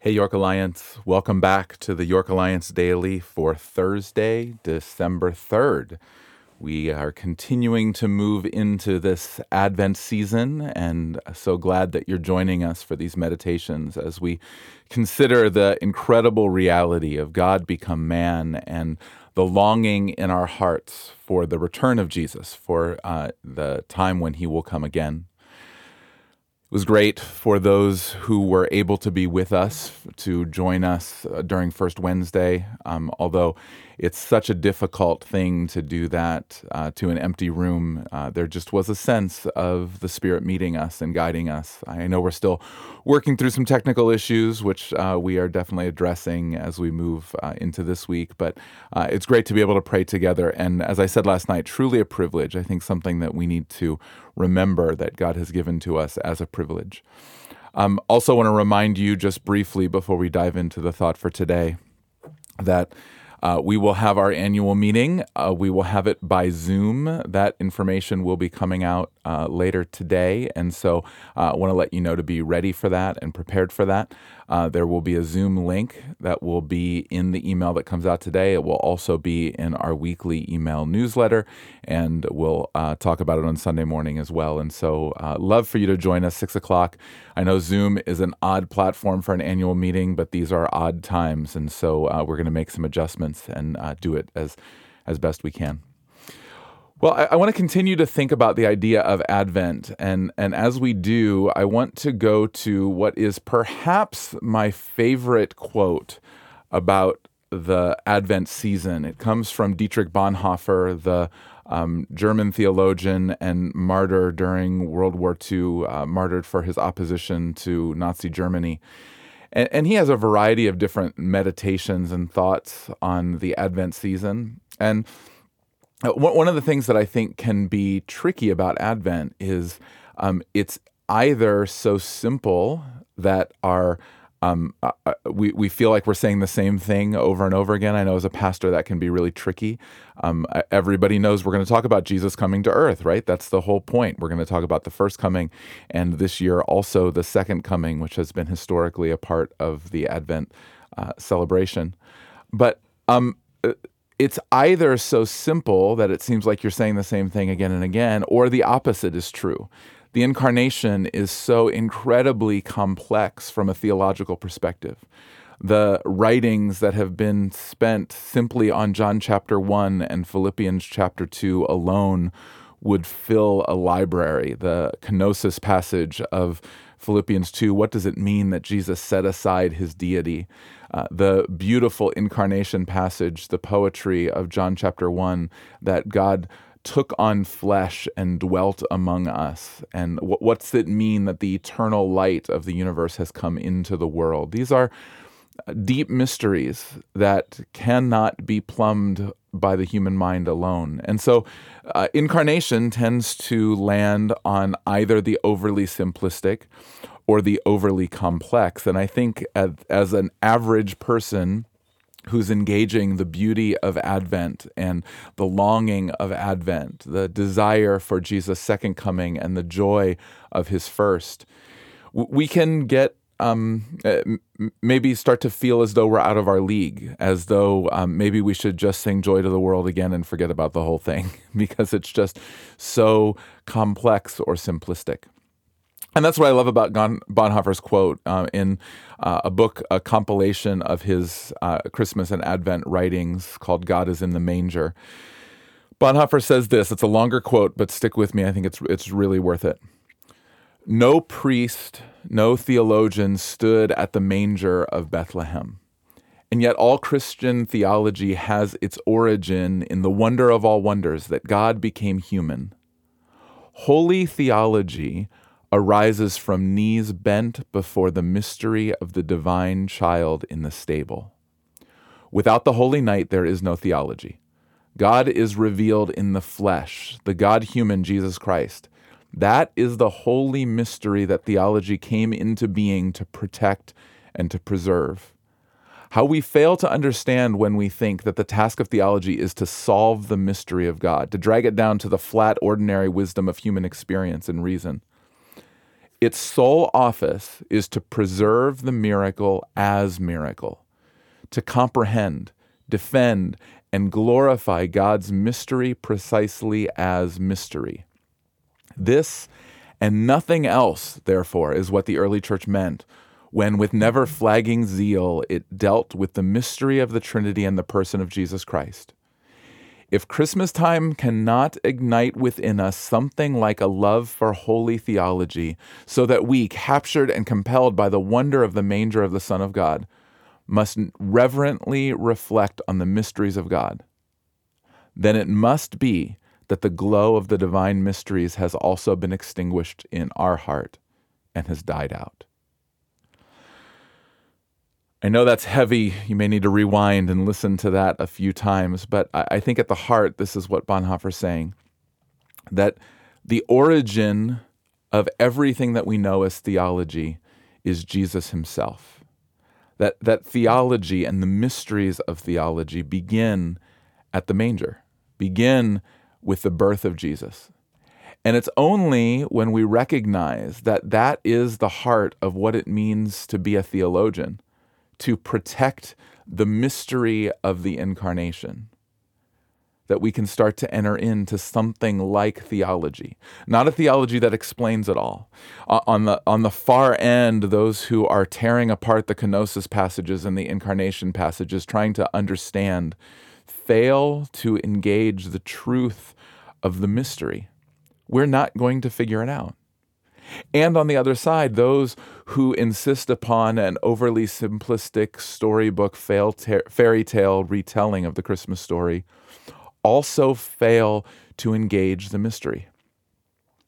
Hey, York Alliance. Welcome back to the York Alliance Daily for Thursday, December 3rd. We are continuing to move into this Advent season, and so glad that you're joining us for these meditations as we consider the incredible reality of God become man and the longing in our hearts for the return of Jesus, for uh, the time when he will come again. It was great for those who were able to be with us to join us uh, during First Wednesday, um, although it's such a difficult thing to do that uh, to an empty room. Uh, there just was a sense of the Spirit meeting us and guiding us. I know we're still working through some technical issues, which uh, we are definitely addressing as we move uh, into this week, but uh, it's great to be able to pray together. And as I said last night, truly a privilege. I think something that we need to remember that God has given to us as a privilege. Um, also, want to remind you just briefly before we dive into the thought for today that uh, we will have our annual meeting. Uh, we will have it by Zoom. That information will be coming out uh, later today. And so uh, I want to let you know to be ready for that and prepared for that. Uh, there will be a Zoom link that will be in the email that comes out today. It will also be in our weekly email newsletter, and we'll uh, talk about it on Sunday morning as well. And so, love for you to join us six o'clock. I know Zoom is an odd platform for an annual meeting, but these are odd times, and so we're going to make some adjustments and do it as as best we can. Well, I, I want to continue to think about the idea of Advent. And, and as we do, I want to go to what is perhaps my favorite quote about the Advent season. It comes from Dietrich Bonhoeffer, the um, German theologian and martyr during World War II, uh, martyred for his opposition to Nazi Germany. And, and he has a variety of different meditations and thoughts on the Advent season. And one of the things that I think can be tricky about Advent is um, it's either so simple that our um, uh, uh, we, we feel like we're saying the same thing over and over again. I know as a pastor that can be really tricky. Um, everybody knows we're going to talk about Jesus coming to earth, right? That's the whole point. We're going to talk about the first coming and this year also the second coming, which has been historically a part of the Advent uh, celebration. But um, it's either so simple that it seems like you're saying the same thing again and again, or the opposite is true. The incarnation is so incredibly complex from a theological perspective. The writings that have been spent simply on John chapter 1 and Philippians chapter 2 alone would fill a library. The kenosis passage of Philippians 2, what does it mean that Jesus set aside his deity? Uh, the beautiful incarnation passage, the poetry of John chapter 1, that God took on flesh and dwelt among us. And w- what's it mean that the eternal light of the universe has come into the world? These are deep mysteries that cannot be plumbed by the human mind alone. And so uh, incarnation tends to land on either the overly simplistic or the overly complex. And I think as, as an average person, who's engaging the beauty of Advent and the longing of Advent, the desire for Jesus' second coming and the joy of his first, we can get um, uh, maybe start to feel as though we're out of our league, as though um, maybe we should just sing Joy to the World again and forget about the whole thing because it's just so complex or simplistic. And that's what I love about Bonhoeffer's quote uh, in uh, a book, a compilation of his uh, Christmas and Advent writings called God is in the Manger. Bonhoeffer says this. It's a longer quote, but stick with me. I think it's, it's really worth it. No priest, no theologian stood at the manger of Bethlehem. And yet, all Christian theology has its origin in the wonder of all wonders that God became human. Holy theology arises from knees bent before the mystery of the divine child in the stable. Without the holy night, there is no theology. God is revealed in the flesh, the God human Jesus Christ. That is the holy mystery that theology came into being to protect and to preserve. How we fail to understand when we think that the task of theology is to solve the mystery of God, to drag it down to the flat, ordinary wisdom of human experience and reason. Its sole office is to preserve the miracle as miracle, to comprehend, defend, and glorify God's mystery precisely as mystery. This and nothing else, therefore, is what the early church meant when, with never flagging zeal, it dealt with the mystery of the Trinity and the person of Jesus Christ. If Christmas time cannot ignite within us something like a love for holy theology, so that we, captured and compelled by the wonder of the manger of the Son of God, must reverently reflect on the mysteries of God, then it must be that the glow of the divine mysteries has also been extinguished in our heart and has died out. I know that's heavy. You may need to rewind and listen to that a few times, but I, think at the heart, this is what Bonhoeffer's saying that the origin of everything that we know as theology is Jesus himself. That, that theology and the mysteries of theology begin at the manger, begin with the birth of Jesus. And it's only when we recognize that that is the heart of what it means to be a theologian to protect the mystery of the incarnation that we can start to enter into something like theology. Not a theology that explains it all. Uh, on the on the far end those who are tearing apart the kenosis passages and the incarnation passages trying to understand fail to engage the truth of the mystery. We're not going to figure it out and on the other side, those who insist upon an overly simplistic storybook fairy tale retelling of the Christmas story also fail to engage the mystery.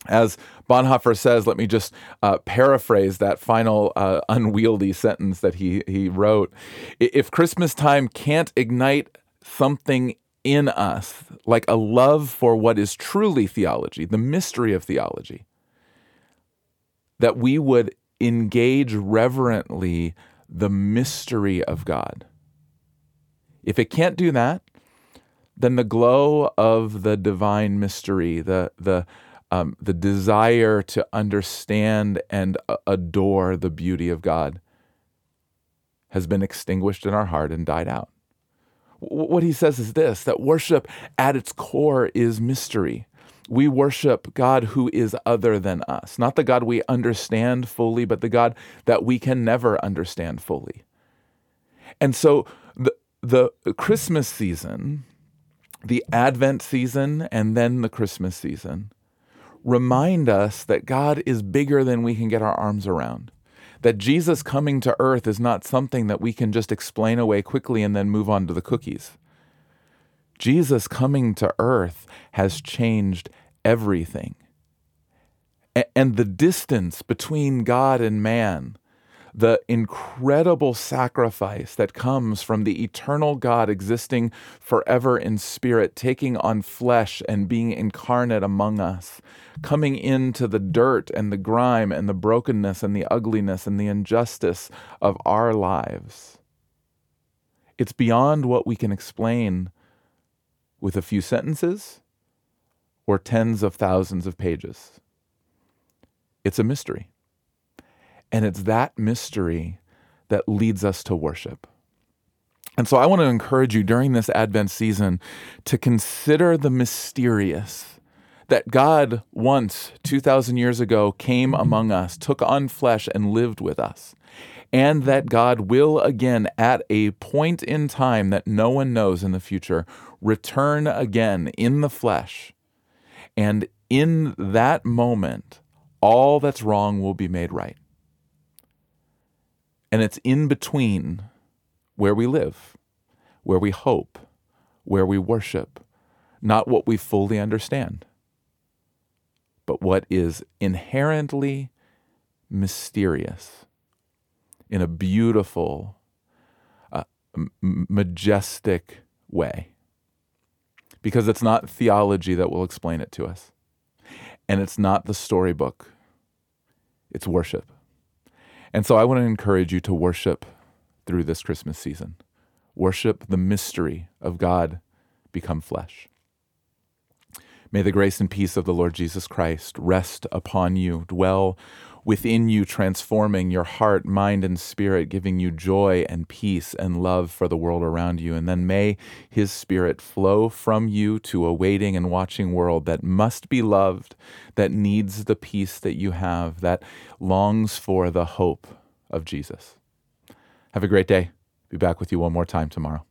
As Bonhoeffer says, let me just uh, paraphrase that final uh, unwieldy sentence that he, he wrote. If Christmas time can't ignite something in us, like a love for what is truly theology, the mystery of theology, that we would engage reverently the mystery of God. If it can't do that, then the glow of the divine mystery, the the um, the desire to understand and adore the beauty of God, has been extinguished in our heart and died out. What he says is this: that worship at its core is mystery we worship God who is other than us, not the God we understand fully, but the God that we can never understand fully. And so the, the Christmas season, the Advent season, and then the Christmas season remind us that God is bigger than we can get our arms around. That Jesus coming to earth is not something that we can just explain away quickly and then move on to the cookies. Jesus coming to earth has changed everything. And the distance between God and man, the incredible sacrifice that comes from the eternal God existing forever in spirit, taking on flesh and being incarnate among us, coming into the dirt and the grime and the brokenness and the ugliness and the injustice of our lives. It's beyond what we can explain with a few sentences or tens of thousands of pages. It's a mystery. And it's that mystery that leads us to worship. And so I want to encourage you during this Advent season to consider the mysterious that God once, 2,000 years ago, came among us, took on flesh, and lived with us. And that God will again, at a point in time that no one knows in the future, return again in the flesh and in that moment, all that's wrong will be made right. And it's in between where we live, where we hope, where we worship, not what we fully understand, but what is inherently mysterious in a beautiful, uh, majestic way because it's not theology that will explain it to us. And it's not the storybook, it's worship. And so I want to encourage you to worship through this Christmas season. Worship the mystery of God become flesh. May the grace and peace of the Lord Jesus Christ rest upon you, dwell within you, transforming your heart, mind, and spirit, giving you joy and peace and love for the world around you. And then may His Spirit flow from you to a waiting and watching world that must be loved, that needs the peace that you have, that longs for the hope of Jesus. Have a great day. Be back with you one more time tomorrow.